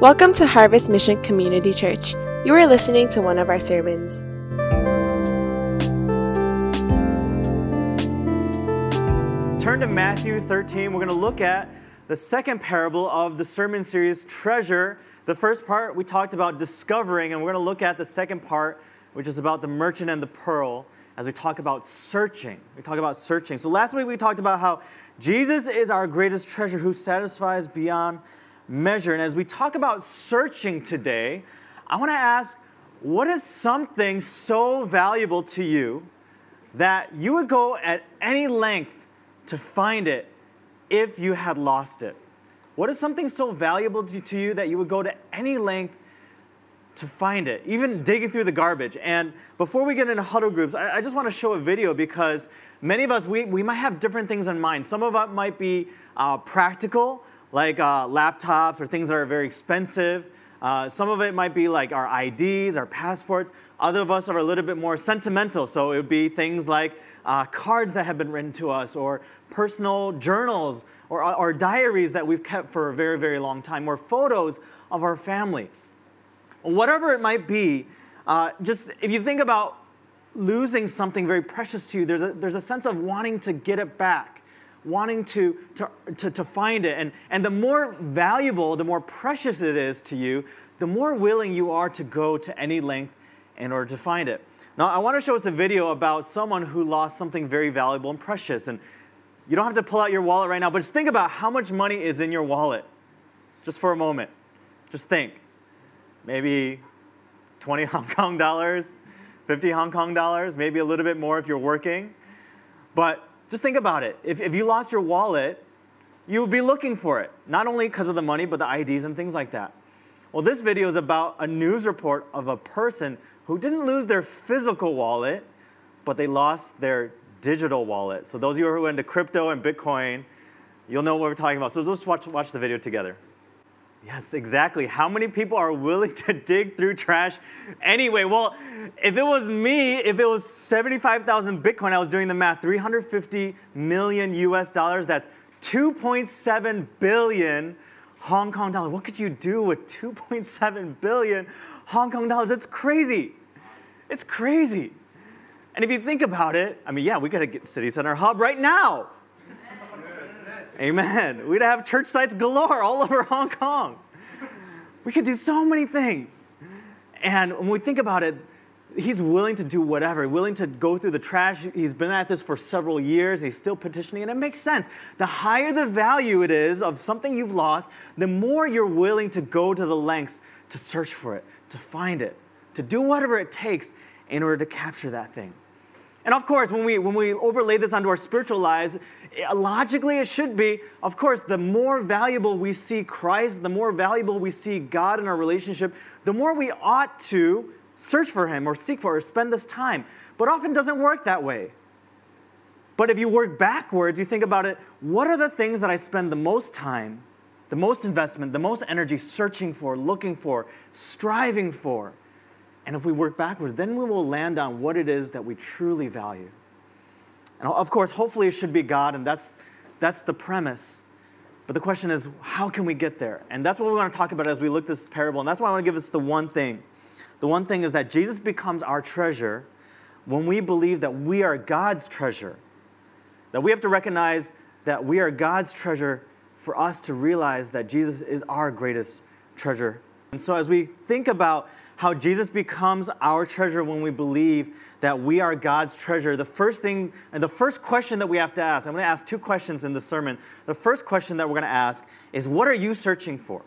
Welcome to Harvest Mission Community Church. You are listening to one of our sermons. Turn to Matthew 13. We're going to look at the second parable of the sermon series, Treasure. The first part we talked about discovering, and we're going to look at the second part, which is about the merchant and the pearl, as we talk about searching. We talk about searching. So last week we talked about how Jesus is our greatest treasure who satisfies beyond measure. And as we talk about searching today, I want to ask what is something so valuable to you that you would go at any length to find it if you had lost it? What is something so valuable to, you that you would go to any length to find it, even digging through the garbage? And before we get into huddle groups, I, I just want to show a video because many of us, we, we might have different things in mind. Some of us might be uh, practical, like uh, laptops or things that are very expensive. Uh, some of it might be like our IDs, our passports. Other of us are a little bit more sentimental, so it would be things like uh, cards that have been written to us, or personal journals, or, or diaries that we've kept for a very, very long time, or photos of our family. Whatever it might be, uh, just if you think about losing something very precious to you, there's a, there's a sense of wanting to get it back wanting to, to, to, to, find it. And, and the more valuable, the more precious it is to you, the more willing you are to go to any length in order to find it. Now, I want to show us a video about someone who lost something very valuable and precious. And you don't have to pull out your wallet right now, but just think about how much money is in your wallet. Just for a moment. Just think. Maybe 20 Hong Kong dollars, 50 Hong Kong dollars, maybe a little bit more if you're working. But just think about it. If, if you lost your wallet, you would be looking for it, not only because of the money, but the IDs and things like that. Well, this video is about a news report of a person who didn't lose their physical wallet, but they lost their digital wallet. So those of you who are into crypto and Bitcoin, you'll know what we're talking about. So let's watch, watch the video together. Yes, exactly. How many people are willing to dig through trash anyway? Well, if it was me, if it was 75,000 Bitcoin, I was doing the math, 350 million US dollars, that's 2.7 billion Hong Kong dollars. What could you do with 2.7 billion Hong Kong dollars? It's crazy. It's crazy. And if you think about it, I mean, yeah, we got get City Center Hub right now. Amen. We'd have church sites galore all over Hong Kong. We could do so many things. And when we think about it, he's willing to do whatever, willing to go through the trash. He's been at this for several years. He's still petitioning, and it makes sense. The higher the value it is of something you've lost, the more you're willing to go to the lengths to search for it, to find it, to do whatever it takes in order to capture that thing. And of course, when we, when we overlay this onto our spiritual lives, eh, logically it should be, of course, the more valuable we see Christ, the more valuable we see God in our relationship, the more we ought to search for Him or seek for or spend this time. But often doesn't work that way. But if you work backwards, you think about it what are the things that I spend the most time, the most investment, the most energy searching for, looking for, striving for? And if we work backwards, then we will land on what it is that we truly value. And of course, hopefully it should be God, and that's, that's the premise. But the question is, how can we get there? And that's what we want to talk about as we look this parable. And that's why I want to give us the one thing. The one thing is that Jesus becomes our treasure when we believe that we are God's treasure. That we have to recognize that we are God's treasure for us to realize that Jesus is our greatest treasure. And so as we think about how Jesus becomes our treasure when we believe that we are God's treasure, the first thing and the first question that we have to ask, I'm going to ask two questions in the sermon. The first question that we're going to ask is what are you searching for?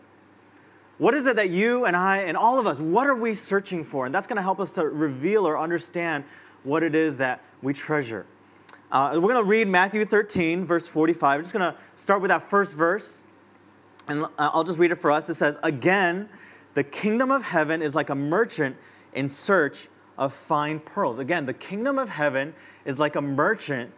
What is it that you and I and all of us, what are we searching for? And that's going to help us to reveal or understand what it is that we treasure. Uh, we're going to read Matthew 13, verse 45. I'm just going to start with that first verse, and I'll just read it for us. It says, Again, the kingdom of heaven is like a merchant in search of fine pearls. Again, the kingdom of heaven is like a merchant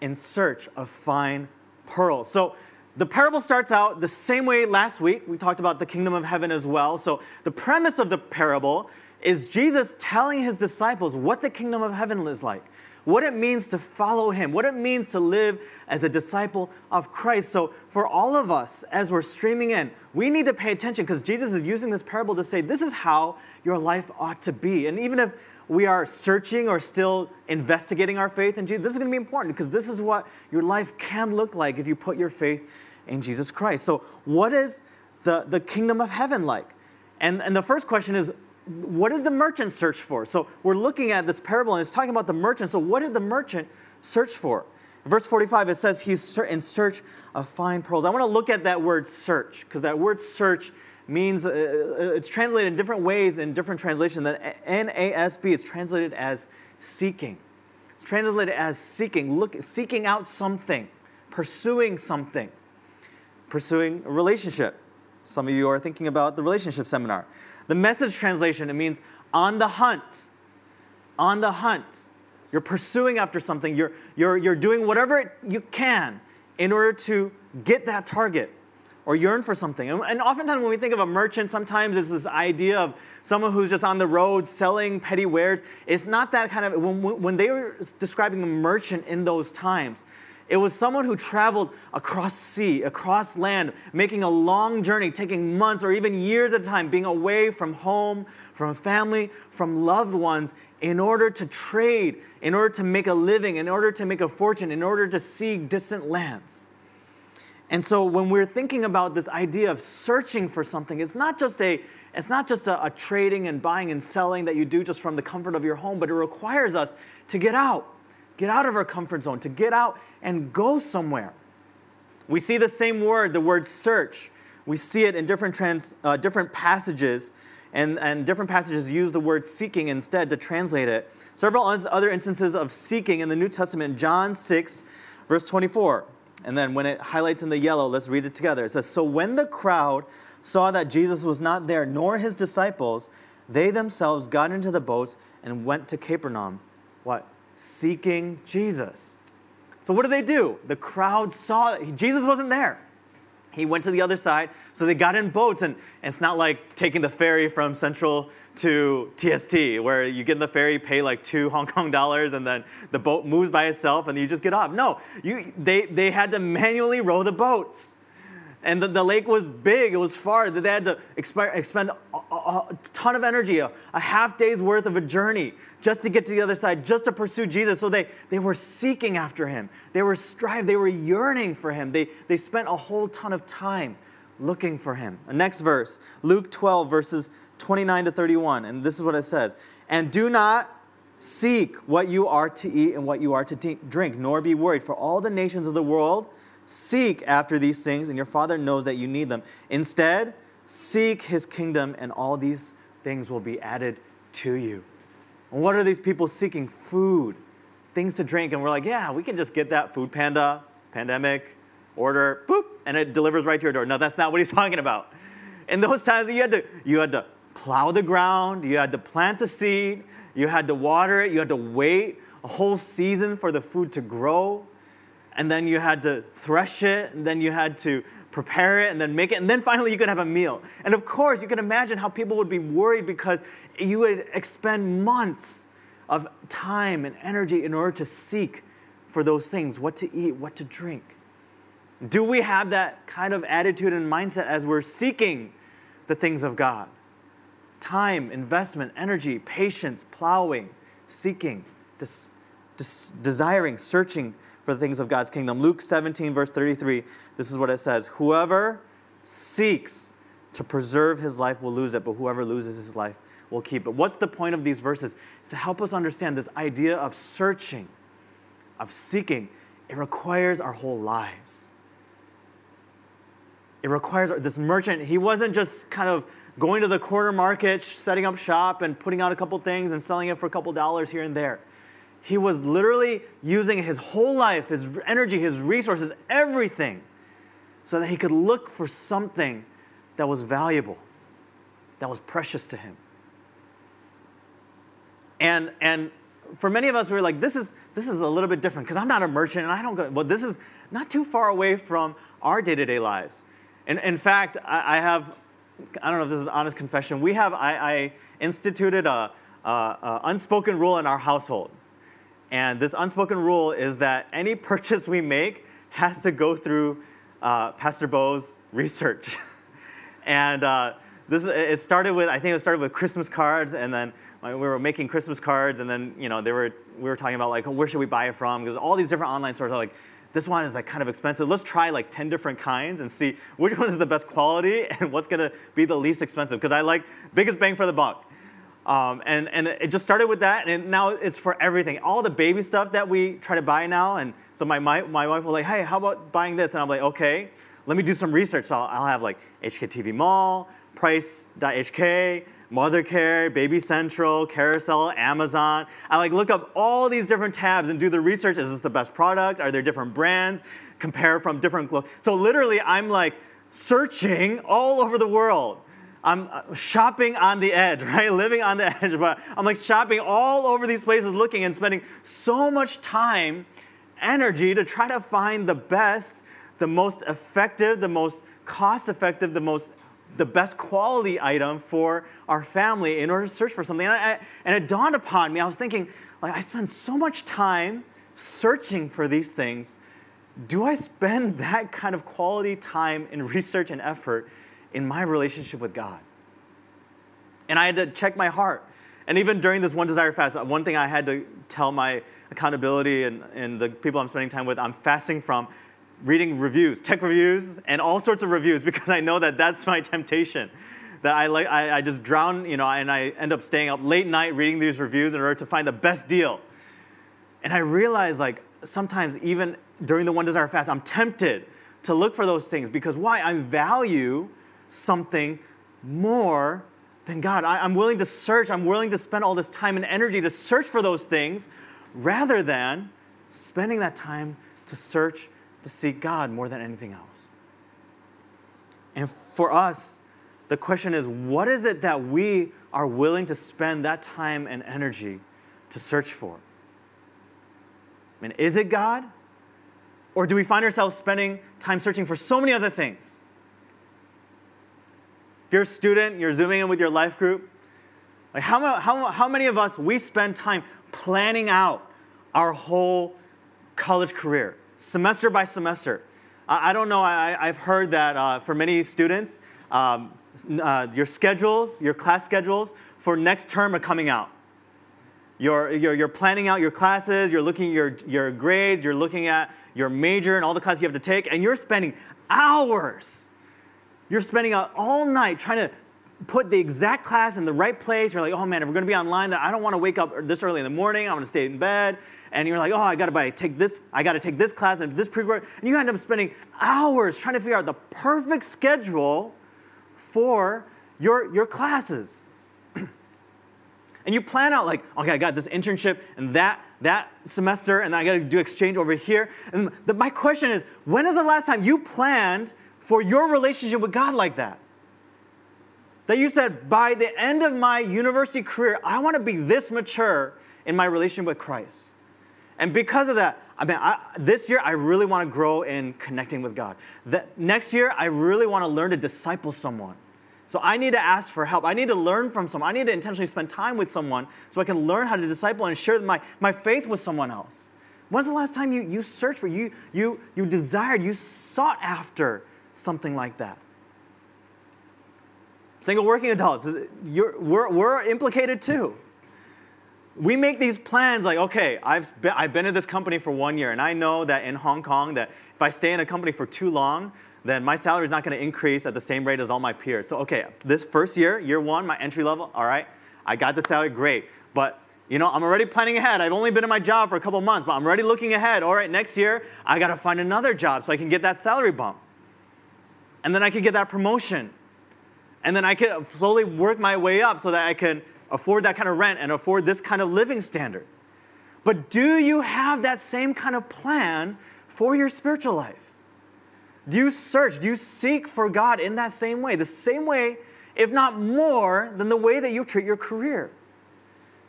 in search of fine pearls. So the parable starts out the same way last week. We talked about the kingdom of heaven as well. So the premise of the parable is Jesus telling his disciples what the kingdom of heaven is like, what it means to follow him, what it means to live as a disciple of Christ. So, for all of us, as we're streaming in, we need to pay attention because Jesus is using this parable to say, this is how your life ought to be. And even if we are searching or still investigating our faith in Jesus, this is going to be important because this is what your life can look like if you put your faith in Jesus Christ. So, what is the, the kingdom of heaven like? And, and the first question is, what did the merchant search for? So we're looking at this parable and it's talking about the merchant. So what did the merchant search for? Verse 45, it says he's in search of fine pearls. I want to look at that word search because that word search means uh, uh it's translated in different ways in different translations. That NASB is translated as seeking. It's translated as seeking, look, seeking out something, pursuing something, pursuing a relationship. Some of you are thinking about the relationship seminar. The message translation, it means on the hunt. On the hunt. You're pursuing after something. You're, you're, you're doing whatever you can in order to get that target or yearn for something. And, and oftentimes, when we think of a merchant, sometimes it's this idea of someone who's just on the road selling petty wares. It's not that kind of, when, when they were describing a merchant in those times, it was someone who traveled across sea, across land, making a long journey, taking months or even years at a time, being away from home, from family, from loved ones, in order to trade, in order to make a living, in order to make a fortune, in order to see distant lands. And so when we're thinking about this idea of searching for something, it's not just a it's not just a, a trading and buying and selling that you do just from the comfort of your home, but it requires us to get out get out of our comfort zone, to get out and go somewhere. We see the same word, the word search. We see it in different, trans, uh, different passages, and, and different passages use the word seeking instead to translate it. Several other instances of seeking in the New Testament, John 6, verse 24. And then when it highlights in the yellow, let's read it together. It says, So when the crowd saw that Jesus was not there, nor his disciples, they themselves got into the boats and went to Capernaum. What? Seeking Jesus. So, what did they do? The crowd saw Jesus wasn't there. He went to the other side, so they got in boats, and, and it's not like taking the ferry from Central to TST, where you get in the ferry, pay like two Hong Kong dollars, and then the boat moves by itself, and you just get off. No, you, they, they had to manually row the boats and the, the, lake was big, it was far, that they had to expend a, a, a ton of energy, a, a, half day's worth of a journey just to get to the other side, just to pursue Jesus. So they, they were seeking after him. They were striving, they were yearning for him. They, they spent a whole ton of time looking for him. The next verse, Luke 12, verses 29 to 31, and this is what it says And do not seek what you are to eat and what you are to drink, nor be worried, for all the nations of the world Seek after these things, and your Father knows that you need them. Instead, seek his kingdom, and all these things will be added to you. And what are these people seeking? Food, things to drink. And we're like, yeah, we can just get that food panda, pandemic, order, boop, and it delivers right to your door. No, that's not what he's talking about. In those times, you had to, you had to plow the ground, you had to plant the seed, you had to water it, you had to wait a whole season for the food to grow and then you had to thresh it, and then you had to prepare it, and then make it, and then finally you could have a meal. And of course, you can imagine how people would be worried because you would expend months of time and energy in order to seek for those things what to eat, what to drink. Do we have that kind of attitude and mindset as we're seeking the things of God? Time, investment, energy, patience, plowing, seeking, des- des- desiring, searching for the things of God's kingdom. Luke 17, verse 33, this is what it says Whoever seeks to preserve his life will lose it, but whoever loses his life will keep it. What's the point of these verses? It's to help us understand this idea of searching, of seeking. It requires our whole lives. It requires this merchant, he wasn't just kind of going to the corner market, setting up shop, and putting out a couple things and selling it for a couple dollars here and there. He was literally using his whole life, his energy, his resources, everything, so that he could look for something that was valuable, that was precious to him. And, and for many of us, we are like, this is, this is a little bit different because I'm not a merchant and I don't go, well, this is not too far away from our day to day lives. And in fact, I, I, have, I don't know if this is honest confession, we have, I, I instituted a, a, a unspoken rule in our household And this unspoken rule is that any purchase we make has to go through uh, Pastor Bo's research. and uh, this it started with I think it started with Christmas cards, and then we were making Christmas cards, and then you know they were we were talking about like where should we buy it from because all these different online stores are like this one is like kind of expensive. Let's try like 10 different kinds and see which one is the best quality and what's gonna be the least expensive. Because I like biggest bang for the buck. Um, and, and it just started with that, and now it's for everything. All the baby stuff that we try to buy now, and so my, my, my wife was like, hey, how about buying this? And I'm like, okay, let me do some research. So I'll, I'll have like HKTV Mall, Price.hk, Mothercare, Baby Central, Carousell, Amazon. I like look up all these different tabs and do the research. Is this the best product? Are there different brands? Compare from different. So literally, I'm like searching all over the world. I'm uh, shopping on the edge, right? Living on the edge, but I'm like shopping all over these places, looking and spending so much time, energy to try to find the best, the most effective, the most cost effective, the most the best quality item for our family in order to search for something. And, I, and it dawned upon me, I was thinking, like, I spend so much time searching for these things. Do I spend that kind of quality time in research and effort in my relationship with God? And I had to check my heart. And even during this One Desire fast, uh, one thing I had to tell my accountability and, and the people I'm spending time with, I'm fasting from reading reviews, tech reviews, and all sorts of reviews because I know that that's my temptation. That I, like, I, I just drown, you know, and I end up staying up late night reading these reviews in order to find the best deal. And I realize, like, sometimes even during the One Desire fast, I'm tempted to look for those things because why? I value something more than God. I, I'm willing to search, I'm willing to spend all this time and energy to search for those things rather than spending that time to search to seek God more than anything else. And for us, the question is what is it that we are willing to spend that time and energy to search for? I mean, is it God? Or do we find ourselves spending time searching for so many other things? You're a student, you're zooming in with your life group, like how, how, how many of us, we spend time planning out our whole college career? semester by semester. I, I don't know, I, have heard that uh, for many students, um, uh, your schedules, your class schedules for next term are coming out. You're, you're, you're, planning out your classes, you're looking at your, your grades, you're looking at your major and all the classes you have to take, and you're spending hours. You're spending all night trying to put the exact class in the right place. You're like, oh man, if we're going to be online, I don't want to wake up this early in the morning. I want to stay in bed. And you're like, oh, I got to buy, take this. I got to take this class and this pre-work. And you end up spending hours trying to figure out the perfect schedule for your your classes. and you plan out like, okay, I got this internship and that that semester, and I got to do exchange over here. And the, my question is, when is the last time you planned for your relationship with God like that? That you said, by the end of my university career, I want to be this mature in my relationship with Christ. And because of that, I mean, I, this year I really want to grow in connecting with God. That next year I really want to learn to disciple someone. So I need to ask for help. I need to learn from someone. I need to intentionally spend time with someone so I can learn how to disciple and share my, my faith with someone else. When's the last time you, you searched for, you, you, you desired, you sought after something like that? Single working adults, we're, we're implicated too. We make these plans like, okay, I've I've been at this company for one year, and I know that in Hong Kong, that if I stay in a company for too long, then my salary is not going to increase at the same rate as all my peers. So, okay, this first year, year one, my entry level, all right, I got the salary, great. But you know, I'm already planning ahead. I've only been in my job for a couple months, but I'm already looking ahead. All right, next year, I got to find another job so I can get that salary bump. And then I could get that promotion and then I could slowly work my way up so that I can afford that kind of rent and afford this kind of living standard. But do you have that same kind of plan for your spiritual life? Do you search? Do you seek for God in that same way? The same way, if not more, than the way that you treat your career.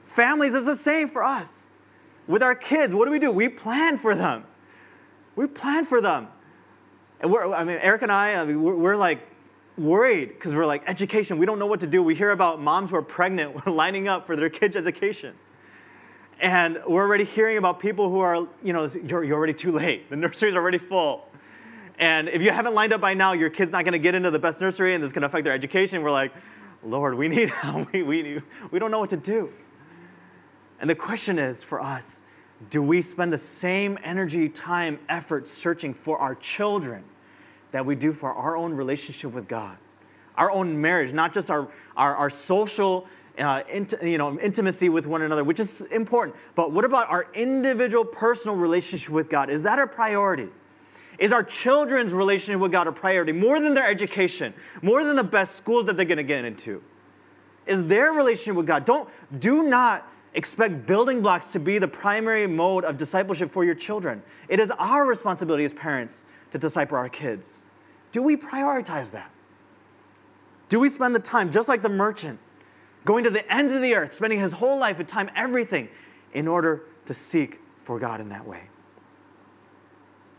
Families is the same for us. With our kids, what do we do? We plan for them. We plan for them. And we're, I mean, Eric and I, I mean, we're, we're like worried because we're like, education, we don't know what to do. We hear about moms who are pregnant lining up for their kids' education. And we're already hearing about people who are, you know, you're, you're already too late. The nursery's already full. And if you haven't lined up by now, your kid's not going to get into the best nursery and it's going to affect their education. We're like, Lord, we need help. We, we, we don't know what to do. And the question is for us do we spend the same energy, time, effort searching for our children that we do for our own relationship with God? Our own marriage, not just our, our, our social uh, int- you know, intimacy with one another, which is important. But what about our individual personal relationship with God? Is that a priority? Is our children's relationship with God a priority more than their education, more than the best schools that they're going to get into? Is their relationship with God? Don't do not expect building blocks to be the primary mode of discipleship for your children. It is our responsibility as parents to disciple our kids. Do we prioritize that? Do we spend the time, just like the merchant, going to the ends of the earth, spending his whole life and time, everything, in order to seek for God in that way?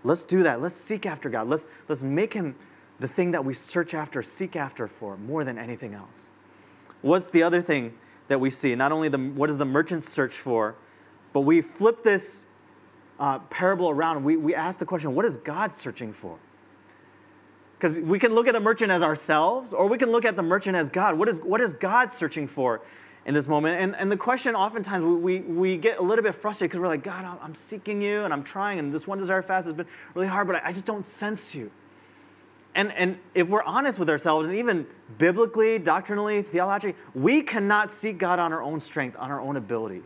Let's do that. Let's seek after God. Let's, let's make him the thing that we search after, seek after for more than anything else. What's the other thing that we see? Not only the, what does the merchant search for, but we flip this uh, parable around. We, we ask the question what is God searching for? Because we can look at the merchant as ourselves, or we can look at the merchant as God. What is, what is God searching for in this moment? And, and the question oftentimes we, we, we get a little bit frustrated because we're like, God, I'm, seeking you and I'm trying, and this one desire fast has been really hard, but I, I just don't sense you. And, and if we're honest with ourselves, and even biblically, doctrinally, theologically, we cannot seek God on our own strength, on our own ability.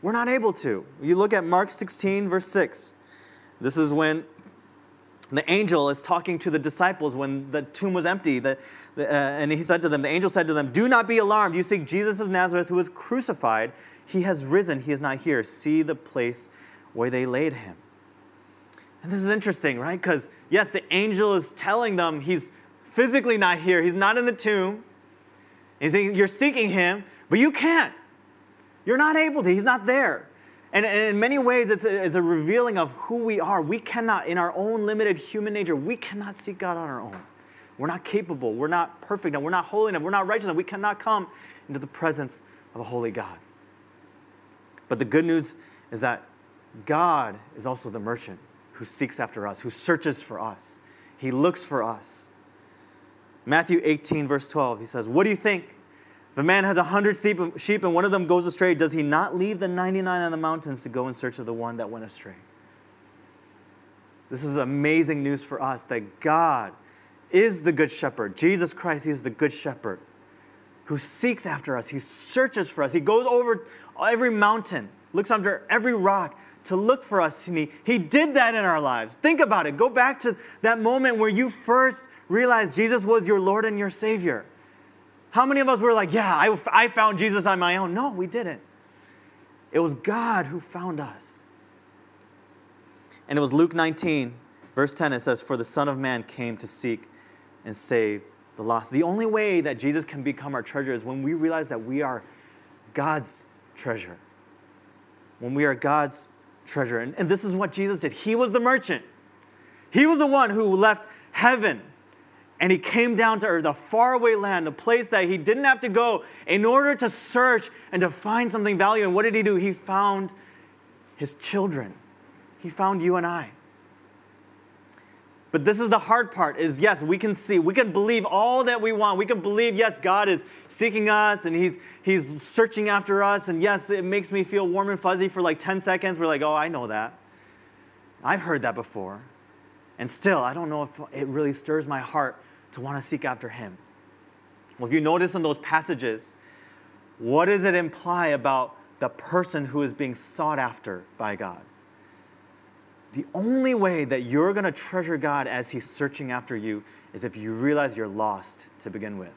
We're not able to. You look at Mark 16, verse 6. This is when the angel is talking to the disciples when the tomb was empty. The, the, uh, and he said to them, The angel said to them, Do not be alarmed. You seek Jesus of Nazareth who was crucified. He has risen. He is not here. See the place where they laid him. And this is interesting, right? Because, yes, the angel is telling them he's physically not here. He's not in the tomb. He's saying, You're seeking him, but you can't. You're not able to. He's not there. And, in many ways, it's a, it's a revealing of who we are. We cannot, in our own limited human nature, we cannot seek God on our own. We're not capable. We're not perfect enough. We're not holy enough. We're not righteous enough. We cannot come into the presence of a holy God. But the good news is that God is also the merchant who seeks after us, who searches for us. He looks for us. Matthew 18, verse 12, he says, What do you think? If a man has a hundred sheep and one of them goes astray, does he not leave the 99 on the mountains to go in search of the one that went astray? This is amazing news for us that God is the good shepherd. Jesus Christ, He is the good shepherd who seeks after us. He searches for us. He goes over every mountain, looks under every rock to look for us. And he, he did that in our lives. Think about it. Go back to that moment where you first realized Jesus was your Lord and your Savior. How many of us were like, yeah, I, I found Jesus on my own? No, we didn't. It was God who found us. And it was Luke 19, verse 10, it says, For the Son of Man came to seek and save the lost. The only way that Jesus can become our treasure is when we realize that we are God's treasure. When we are God's treasure. And, and this is what Jesus did. He was the merchant, He was the one who left heaven and he came down to earth, a faraway land, a place that he didn't have to go in order to search and to find something valuable. And what did he do? He found his children. He found you and I. But this is the hard part is yes, we can see, we can believe all that we want. We can believe, yes, God is seeking us and he's, he's searching after us. And yes, it makes me feel warm and fuzzy for like 10 seconds. We're like, oh, I know that. I've heard that before. And still, I don't know if it really stirs my heart to want to seek after Him. Well, if you notice in those passages, what does it imply about the person who is being sought after by God? The only way that you're going to treasure God as He's searching after you is if you realize you're lost to begin with.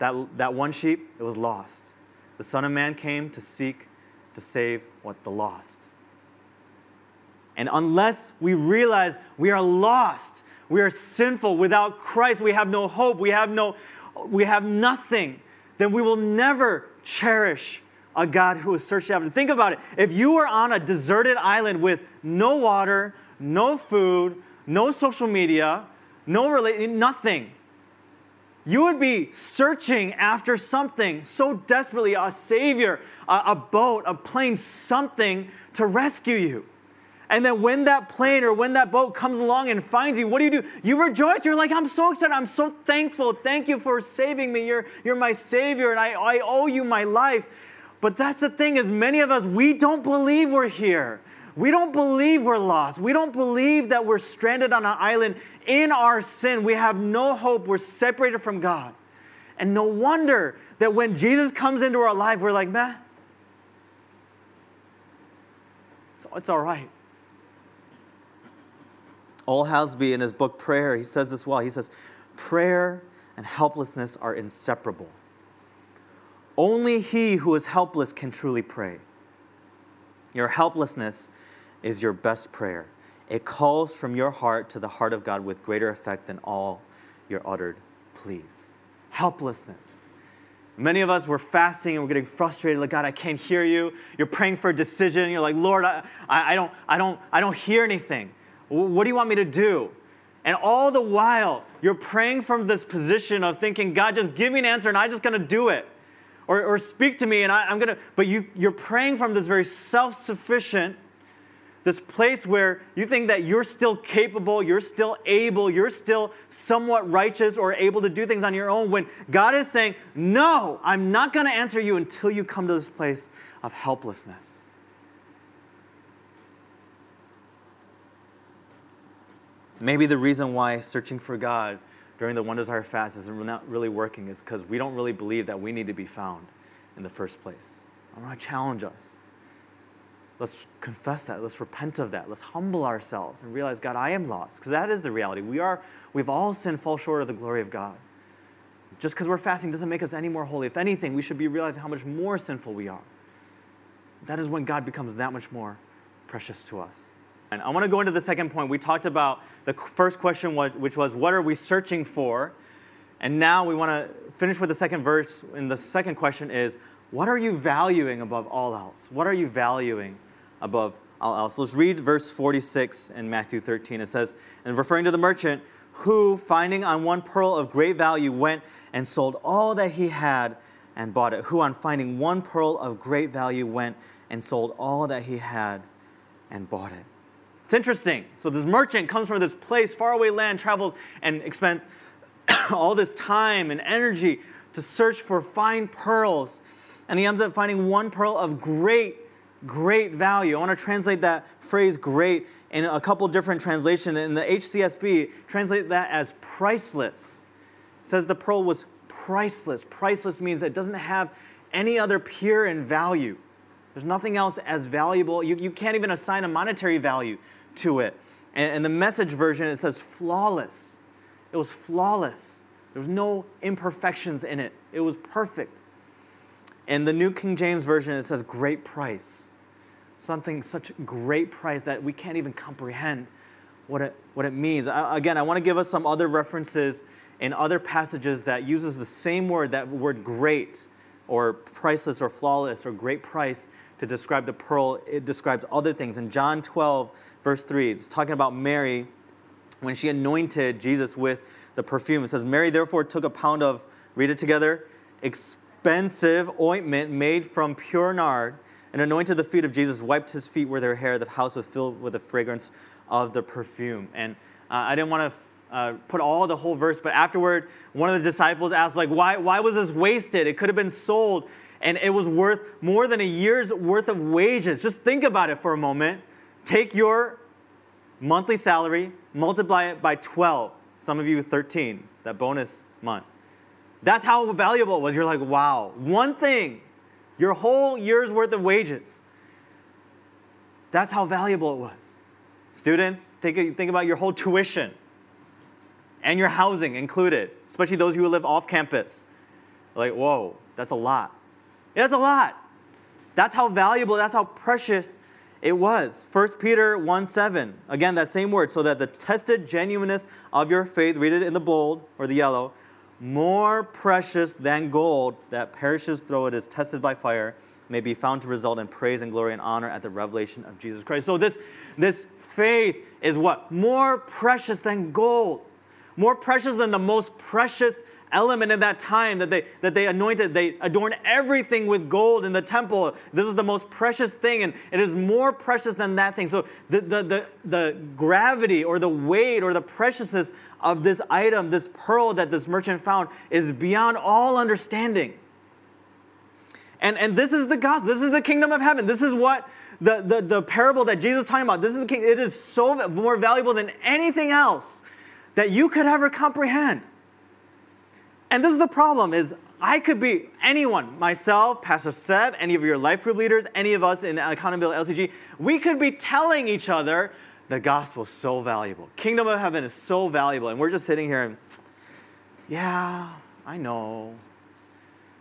That, that one sheep, it was lost. The Son of Man came to seek, to save what? The lost. And unless we realize we are lost, we are sinful. Without Christ, we have no hope. We have, no, we have nothing. Then we will never cherish a God who is searching after. Think about it. If you were on a deserted island with no water, no food, no social media, no relation, nothing, you would be searching after something so desperately a savior, a, a, boat, a plane, something to rescue you. And then when that plane or when that boat comes along and finds you, what do you do? You rejoice. You're like, I'm so excited. I'm so thankful. Thank you for saving me. You're, you're my savior, and I, I owe you my life. But that's the thing is many of us, we don't believe we're here. We don't believe we're lost. We don't believe that we're stranded on an island in our sin. We have no hope. We're separated from God. And no wonder that when Jesus comes into our life, we're like, man, it's, it's all right. Ole Hallesby in his book Prayer, he says this well. He says, Prayer and helplessness are inseparable. Only he who is helpless can truly pray. Your helplessness is your best prayer. It calls from your heart to the heart of God with greater effect than all your uttered pleas. Helplessness. Many of us were fasting and we're getting frustrated. Like, God, I can't hear you. You're praying for a decision. You're like, Lord, I, I, don't, I, don't, I don't hear anything. What do you want me to do? And all the while, you're praying from this position of thinking, God, just give me an answer and I'm just going to do it. Or, or speak to me and I, am going to, but you, you're praying from this very self sufficient this place where you think that you're still capable, you're still able, you're still somewhat righteous or able to do things on your own, when God is saying, No, I'm not going to answer you until you come to this place of helplessness. Maybe the reason why searching for God during the One Desire fast is not really working is because we don't really believe that we need to be found in the first place. I want to challenge us. Let's confess that. Let's repent of that. Let's humble ourselves and realize, God, I am lost. Because that is the reality. We are, we've all sinned, fall short of the glory of God. Just because we're fasting doesn't make us any more holy. If anything, we should be realizing how much more sinful we are. That is when God becomes that much more precious to us. And I want to go into the second point. We talked about the first question, which was, What are we searching for? And now we want to finish with the second verse. And the second question is, What are you valuing above all else? What are you valuing above all else. Let's read verse 46 in Matthew 13. It says, and referring to the merchant, who, finding on one pearl of great value, went and sold all that he had and bought it. Who, on finding one pearl of great value, went and sold all that he had and bought it. It's interesting. So, this merchant comes from this place, faraway land, travels and expends all this time and energy to search for fine pearls. And he ends up finding one pearl of great great value. I want to translate that phrase great in a couple different translations. In the HCSB, translate that as priceless. It says the pearl was priceless. Priceless means it doesn't have any other peer in value. There's nothing else as valuable. You, you can't even assign a monetary value to it. And, and the message version, it says flawless. It was flawless. There was no imperfections in it. It was perfect. And the New King James Version, it says great price something such great price that we can't even comprehend what it, what it means. I, again, I want to give us some other references in other passages that uses the same word, that word great or priceless or flawless or great price to describe the pearl. It describes other things. In John 12, verse 3, it's talking about Mary when she anointed Jesus with the perfume. It says, Mary therefore took a pound of, read it together, expensive ointment made from pure nard and anointed the feet of Jesus, wiped his feet with her hair. The house was filled with the fragrance of the perfume. And uh, I didn't want to uh, put all the whole verse, but afterward, one of the disciples asked, like, why, why was this wasted? It could have been sold, and it was worth more than a year's worth of wages. Just think about it for a moment. Take your monthly salary, multiply it by 12. Some of you 13, that bonus month. That's how valuable it was. You're like, wow, one thing your whole year's worth of wages. That's how valuable it was. Students, think, think about your whole tuition and your housing included, especially those who live off campus. Like, whoa, that's a lot. That's a lot. That's how valuable, that's how precious it was. 1 Peter 1 7, again, that same word, so that the tested genuineness of your faith, read it in the bold or the yellow, more precious than gold that perishes though it is tested by fire, may be found to result in praise and glory and honor at the revelation of Jesus Christ. So this, this faith is what? More precious than gold. More precious than the most precious element in that time that they that they anointed. They adorned everything with gold in the temple. This is the most precious thing and it is more precious than that thing. So the the the, the gravity or the weight or the preciousness of this item this pearl that this merchant found is beyond all understanding. And and this is the gospel. This is the kingdom of heaven. This is what the, the, the parable that Jesus is talking about, this is the king, it is so more valuable than anything else that you could ever comprehend. And this is the problem is I could be anyone, myself, Pastor Seth, any of your life group leaders, any of us in Accountability LCG, we could be telling each other the gospel is so valuable. Kingdom of heaven is so valuable. And we're just sitting here and, yeah, I know.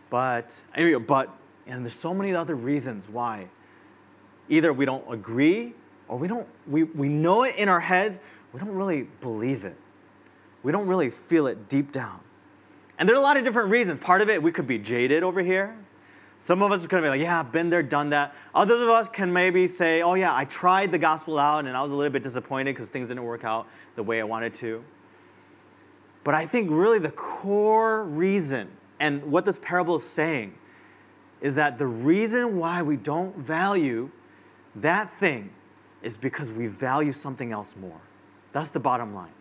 But, anyway, but, and there's so many other reasons why. Either we don't agree or we don't, we, we know it in our heads, we don't really believe it. We don't really feel it deep down. And there are a lot of different reasons. Part of it, we could be jaded over here. Some of us could be like, yeah, I've been there, done that. Others of us can maybe say, oh, yeah, I tried the gospel out and I was a little bit disappointed because things didn't work out the way I wanted to. But I think really the core reason and what this parable is saying is that the reason why we don't value that thing is because we value something else more. That's the bottom line.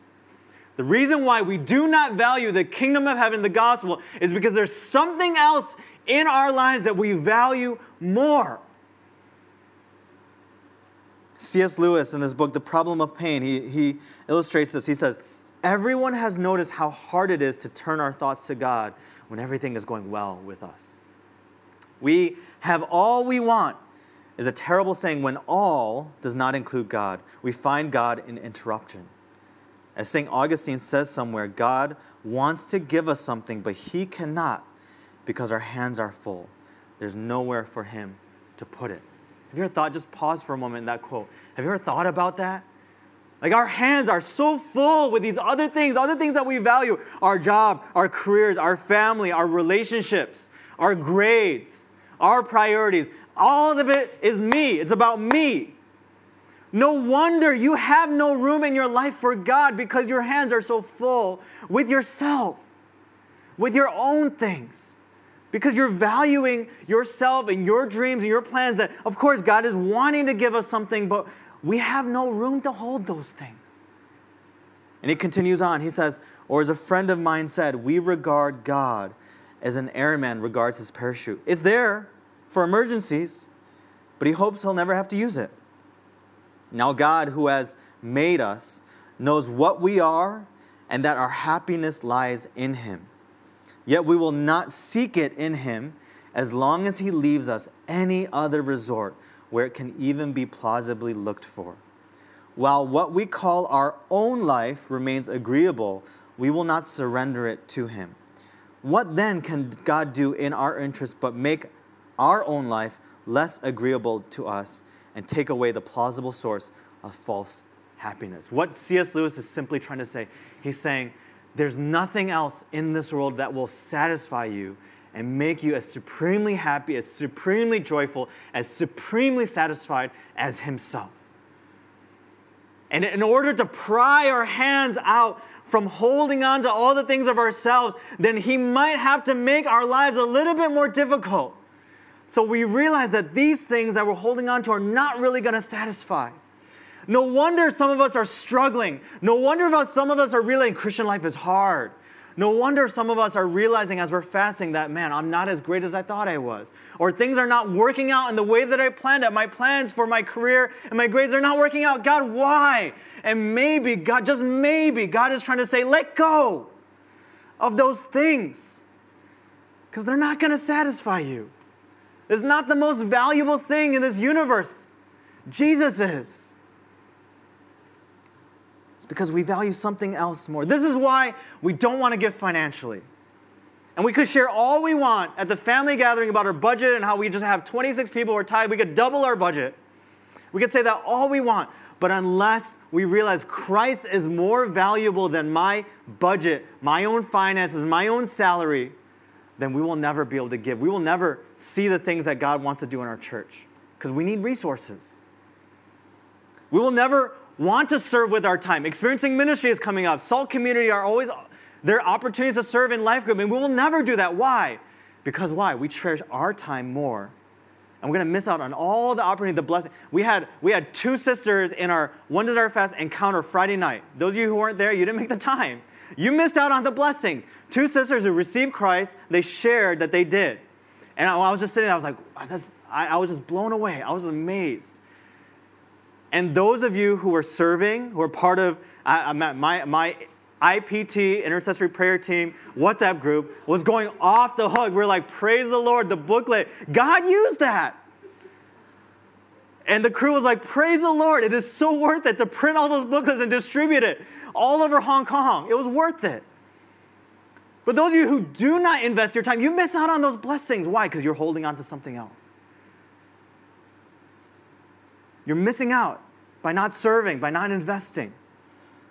The reason why we do not value the kingdom of heaven, the gospel, is because there's something else in our lives that we value more. C.S. Lewis, in this book, The Problem of Pain, he, he illustrates this. He says, Everyone has noticed how hard it is to turn our thoughts to God when everything is going well with us. We have all we want, is a terrible saying when all does not include God. We find God in interruption. As St. Augustine says somewhere, God wants to give us something, but He cannot because our hands are full. There's nowhere for Him to put it. Have you ever thought, just pause for a moment in that quote. Have you ever thought about that? Like our hands are so full with these other things, other things that we value our job, our careers, our family, our relationships, our grades, our priorities. All of it is me. It's about me. No wonder you have no room in your life for God because your hands are so full with yourself, with your own things. Because you're valuing yourself and your dreams and your plans that, of course, God is wanting to give us something, but we have no room to hold those things. And he continues on. He says, Or as a friend of mine said, we regard God as an airman regards his parachute. It's there for emergencies, but he hopes he'll never have to use it. Now, God, who has made us, knows what we are and that our happiness lies in Him. Yet we will not seek it in Him as long as He leaves us any other resort where it can even be plausibly looked for. While what we call our own life remains agreeable, we will not surrender it to Him. What then can God do in our interest but make our own life less agreeable to us and take away the plausible source of false happiness. What C.S. Lewis is simply trying to say, he's saying, there's nothing else in this world that will satisfy you and make you as supremely happy, as supremely joyful, as supremely satisfied as Himself. And in order to pry our hands out from holding on to all the things of ourselves, then He might have to make our lives a little bit more difficult. So we realize that these things that we're holding on to are not really going to satisfy. No wonder some of us are struggling. No wonder some of us are realizing Christian life is hard. No wonder some of us are realizing as we're fasting that, man, I'm not as great as I thought I was. Or things are not working out in the way that I planned it. My plans for my career and my grades are not working out. God, why? And maybe, God, just maybe, God is trying to say, let go of those things because they're not going to satisfy you is not the most valuable thing in this universe. Jesus is. It's because we value something else more. This is why we don't want to give financially. And we could share all we want at the family gathering about our budget and how we just have 26 people or tied. We could double our budget. We could say that all we want. But unless we realize Christ is more valuable than my budget, my own finances, my own salary, then we will never be able to give. We will never see the things that God wants to do in our church because we need resources. We will never want to serve with our time. Experiencing ministry is coming up. Salt community are always There are opportunities to serve in life group, and we will never do that. Why? Because why? We cherish our time more. And we're gonna miss out on all the opportunity, the blessing. We had we had two sisters in our One Desire Fest encounter Friday night. Those of you who weren't there, you didn't make the time. You missed out on the blessings. Two sisters who received Christ, they shared that they did. And I, I was just sitting there, I was like, I, I was just blown away. I was amazed. And those of you who are serving, who are part of uh, my, my IPT, intercessory prayer team, WhatsApp group, was going off the hook. We're like, praise the Lord, the booklet. God used that. And the crew was like, praise the Lord. It is so worth it to print all those booklets and distribute it all over Hong Kong. It was worth it. But those of you who do not invest your time, you miss out on those blessings. Why? Because you're holding on to something else. You're missing out by not serving, by not investing.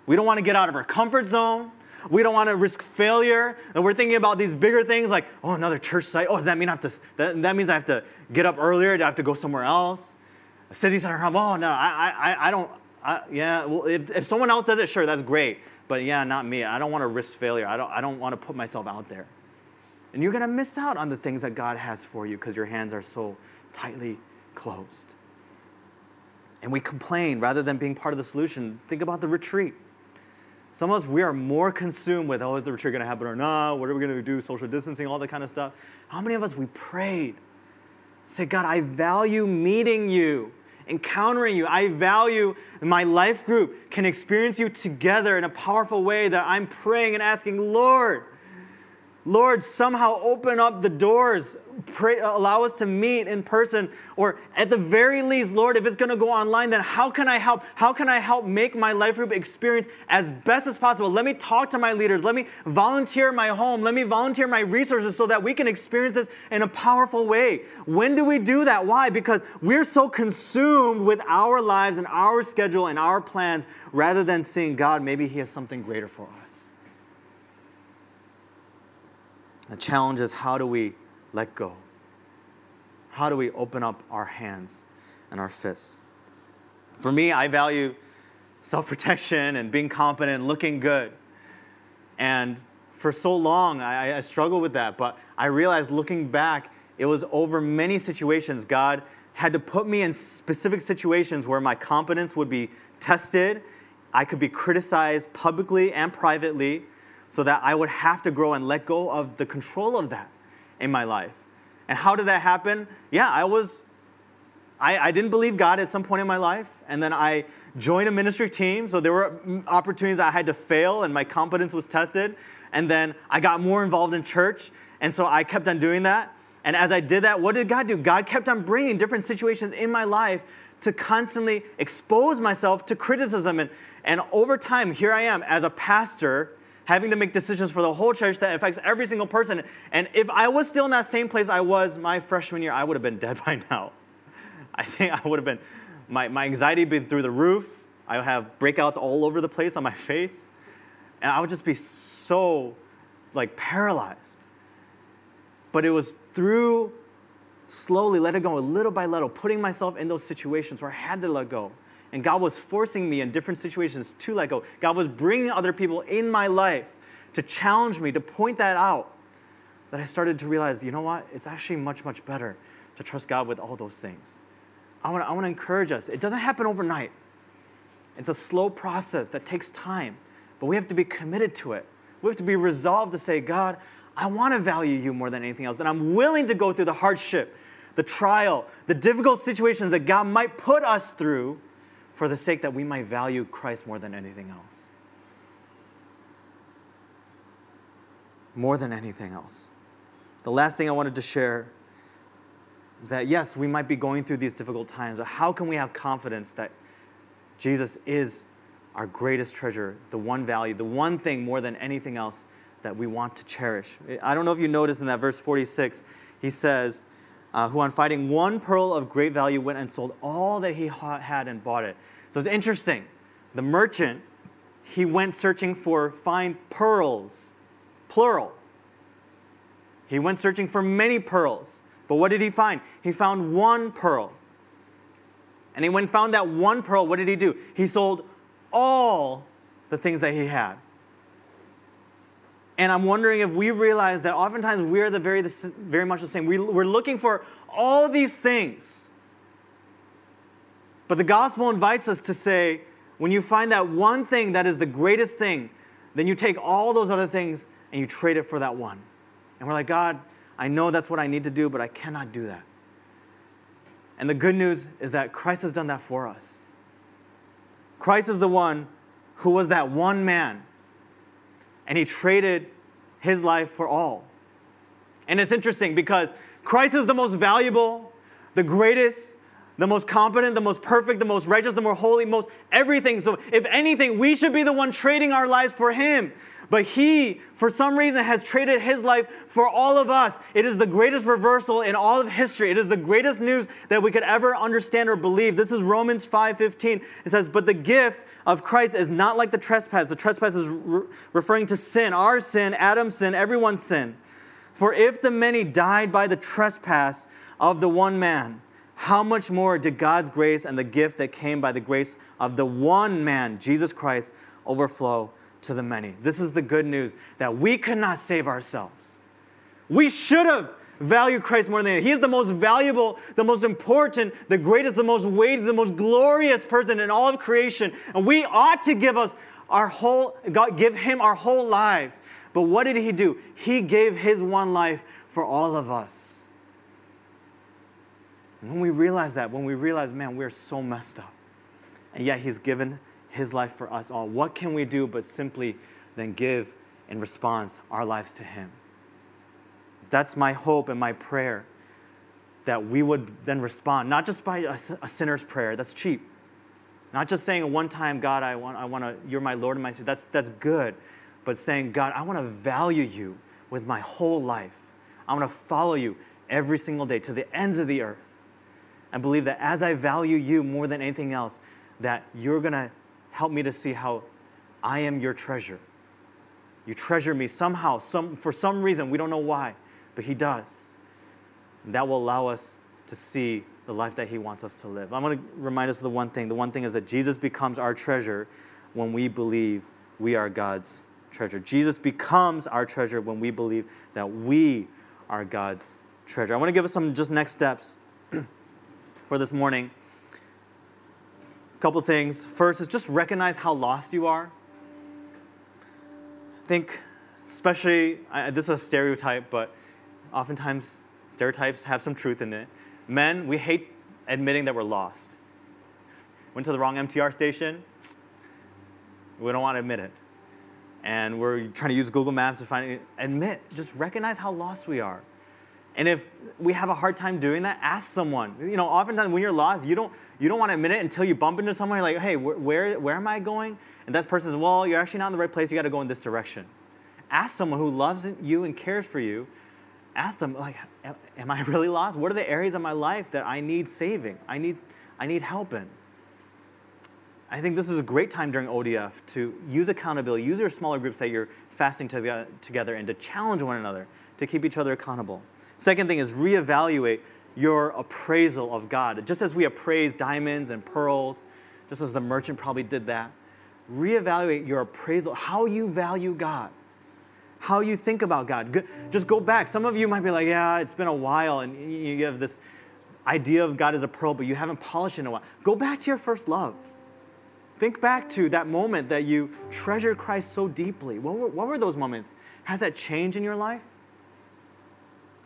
We don't want to get out of our comfort zone. We don't want to risk failure. And we're thinking about these bigger things like, oh, another church site. Oh, does that mean I have to, that, that means I have to get up earlier? Do I have to go somewhere else? A city center. Oh, no, I, I, I don't, I, yeah, well, if, if someone else does it, sure, that's great. But yeah, not me. I don't want to risk failure. I don't, I don't want to put myself out there. And you're going to miss out on the things that God has for you because your hands are so tightly closed. And we complain rather than being part of the solution. Think about the retreat. Some of us, we are more consumed with, oh, is the retreat going to happen or not? What are we going to do? Social distancing, all that kind of stuff. How many of us, we prayed? Say, God, I value meeting you, encountering you. I value my life group can experience you together in a powerful way that I'm praying and asking, Lord, Lord, somehow open up the doors, pray, allow us to meet in person, or at the very least, Lord, if it's going to go online, then how can I help? How can I help make my life group experience as best as possible? Let me talk to my leaders. Let me volunteer my home. Let me volunteer my resources so that we can experience this in a powerful way. When do we do that? Why? Because we're so consumed with our lives and our schedule and our plans rather than seeing God, maybe He has something greater for us. The challenge is how do we let go? How do we open up our hands and our fists? For me, I value self protection and being confident and looking good. And for so long, I, I struggled with that. But I realized looking back, it was over many situations. God had to put me in specific situations where my competence would be tested. I could be criticized publicly and privately so that I would have to grow and let go of the control of that in my life. And how did that happen? Yeah, I was, I, I didn't believe God at some point in my life. And then I joined a ministry team. So there were opportunities I had to fail and my competence was tested. And then I got more involved in church. And so I kept on doing that. And as I did that, what did God do? God kept on bringing different situations in my life to constantly expose myself to criticism. And, and over time, here I am as a pastor having to make decisions for the whole church that affects every single person. And if I was still in that same place I was my freshman year, I would have been dead by now. I think I would have been, my, my anxiety been through the roof. I would have breakouts all over the place on my face. And I would just be so like paralyzed. But it was through slowly letting go, little by little, putting myself in those situations where I had to let go and God was forcing me in different situations to let go. God was bringing other people in my life to challenge me, to point that out. That I started to realize, you know what? It's actually much, much better to trust God with all those things. I want to I encourage us. It doesn't happen overnight, it's a slow process that takes time, but we have to be committed to it. We have to be resolved to say, God, I want to value you more than anything else, and I'm willing to go through the hardship, the trial, the difficult situations that God might put us through for the sake that we might value Christ more than anything else. More than anything else. The last thing I wanted to share is that yes, we might be going through these difficult times, but how can we have confidence that Jesus is our greatest treasure, the one value, the one thing more than anything else that we want to cherish? I don't know if you noticed in that verse 46, he says, uh, who on finding one pearl of great value went and sold all that he had and bought it. So it's interesting. The merchant, he went searching for fine pearls, plural. He went searching for many pearls. But what did he find? He found one pearl. And he went and found that one pearl, what did he do? He sold all the things that he had. And I'm wondering if we realize that oftentimes we are the very, very much the same. We, we're looking for all these things. But the gospel invites us to say, when you find that one thing that is the greatest thing, then you take all those other things and you trade it for that one. And we're like, God, I know that's what I need to do, but I cannot do that. And the good news is that Christ has done that for us. Christ is the one who was that one man, and he traded his life for all. And it's interesting because Christ is the most valuable, the greatest, the most competent, the most perfect, the most righteous, the more holy, most everything. So, if anything, we should be the one trading our lives for Him. But He, for some reason, has traded His life for all of us. It is the greatest reversal in all of history. It is the greatest news that we could ever understand or believe. This is Romans 5:15. It says, "But the gift of Christ is not like the trespass. The trespass is re- referring to sin, our sin, Adam's sin, everyone's sin. For if the many died by the trespass of the one man, how much more did God's grace and the gift that came by the grace of the one man, Jesus Christ, overflow to the many? This is the good news that we could not save ourselves. We should have valued Christ more than anything. He is the most valuable, the most important, the greatest, the most weighty, the most glorious person in all of creation. And we ought to give us our whole, God, give him our whole lives. But what did he do? He gave his one life for all of us. When we realize that, when we realize, man, we're so messed up, and yet He's given His life for us all, what can we do but simply then give in response our lives to Him? That's my hope and my prayer that we would then respond, not just by a, a sinner's prayer, that's cheap. Not just saying one time, God, I want, I want to, you're my Lord and my Savior, that's, that's good. But saying, God, I want to value you with my whole life. I want to follow you every single day to the ends of the earth and believe that as I value you more than anything else, that you're going to help me to see how I am your treasure. You treasure me somehow, some, for some reason, we don't know why, but He does. And that will allow us to see the life that He wants us to live. I'm going to remind us of the one thing. The one thing is that Jesus becomes our treasure when we believe we are God's treasure. Jesus becomes our treasure when we believe that we are God's treasure. I want to give us some just next steps for this morning. A couple things. First is just recognize how lost you are. I think, especially, I, this is a stereotype, but oftentimes stereotypes have some truth in it. Men, we hate admitting that we're lost. Went to the wrong MTR station, we don't want to admit it. And we're trying to use Google Maps to find it. Admit, just recognize how lost we are. And if we have a hard time doing that, ask someone. You know, oftentimes when you're lost, you don't you don't want to admit it until you bump into someone. Like, hey, wh- where where am I going? And that person says, well, you're actually not in the right place. You got to go in this direction. Ask someone who loves you and cares for you. Ask them, like, am I really lost? What are the areas of my life that I need saving? I need I need help in. I think this is a great time during ODF to use accountability, use your smaller groups that you're fasting together, and to challenge one another, to keep each other accountable. Second thing is reevaluate your appraisal of God. Just as we appraise diamonds and pearls, just as the merchant probably did that, reevaluate your appraisal, how you value God, how you think about God. Just go back. Some of you might be like, yeah, it's been a while, and you have this idea of God as a pearl, but you haven't polished it in a while. Go back to your first love. Think back to that moment that you treasured Christ so deeply. What were, what were those moments? Has that changed in your life?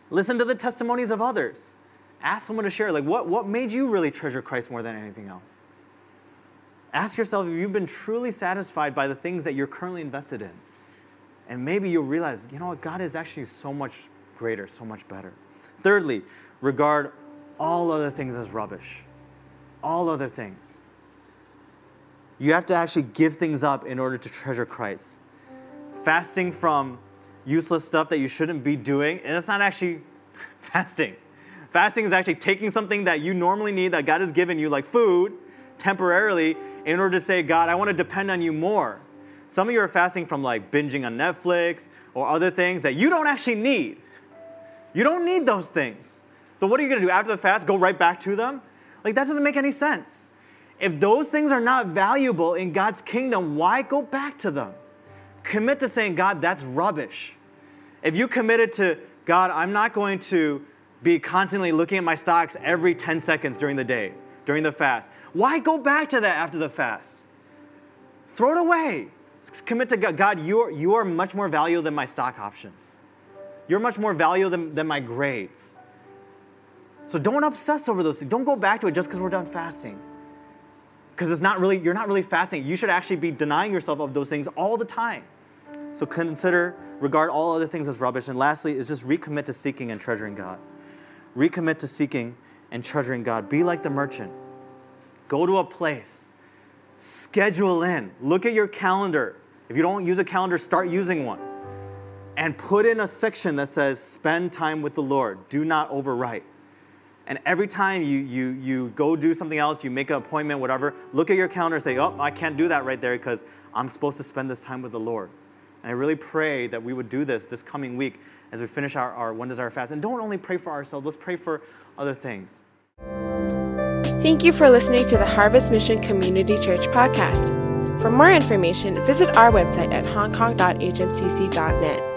Listen to the testimonies of others. Ask someone to share, like, what, what made you really treasure Christ more than anything else? Ask yourself if you've been truly satisfied by the things that you're currently invested in. And maybe you'll realize, you know what, God is actually so much greater, so much better. Thirdly, regard all other things as rubbish. All other things. You have to actually give things up in order to treasure Christ. Fasting from useless stuff that you shouldn't be doing, and it's not actually fasting. Fasting is actually taking something that you normally need, that God has given you, like food, temporarily, in order to say, God, I want to depend on you more. Some of you are fasting from like binging on Netflix or other things that you don't actually need. You don't need those things. So, what are you going to do after the fast? Go right back to them? Like, that doesn't make any sense. If those things are not valuable in God's kingdom, why go back to them? commit to saying, God, that's rubbish. If you committed to, God, I'm not going to be constantly looking at my stocks every 10 seconds during the day, during the fast, why go back to that after the fast? Throw it away. Commit to God. God, you are, you are much more valuable than my stock options. You're much more valuable than, than my grades. So don't obsess over those things. Don't go back to it just because we're done fasting. Because it's not really, you're not really fasting. You should actually be denying yourself of those things all the time. So consider, regard all other things as rubbish. And lastly, is just recommit to seeking and treasuring God. Recommit to seeking and treasuring God. Be like the merchant. Go to a place. Schedule in. Look at your calendar. If you don't use a calendar, start using one. And put in a section that says, spend time with the Lord. Do not overwrite. And every time you, you, you go do something else, you make an appointment, whatever, look at your calendar and say, oh, I can't do that right there because I'm supposed to spend this time with the Lord. And I really pray that we would do this this coming week as we finish our, our One Desire fast. And don't only pray for ourselves, let's pray for other things. Thank you for listening to the Harvest Mission Community Church podcast. For more information, visit our website at hongkong.hmcc.net.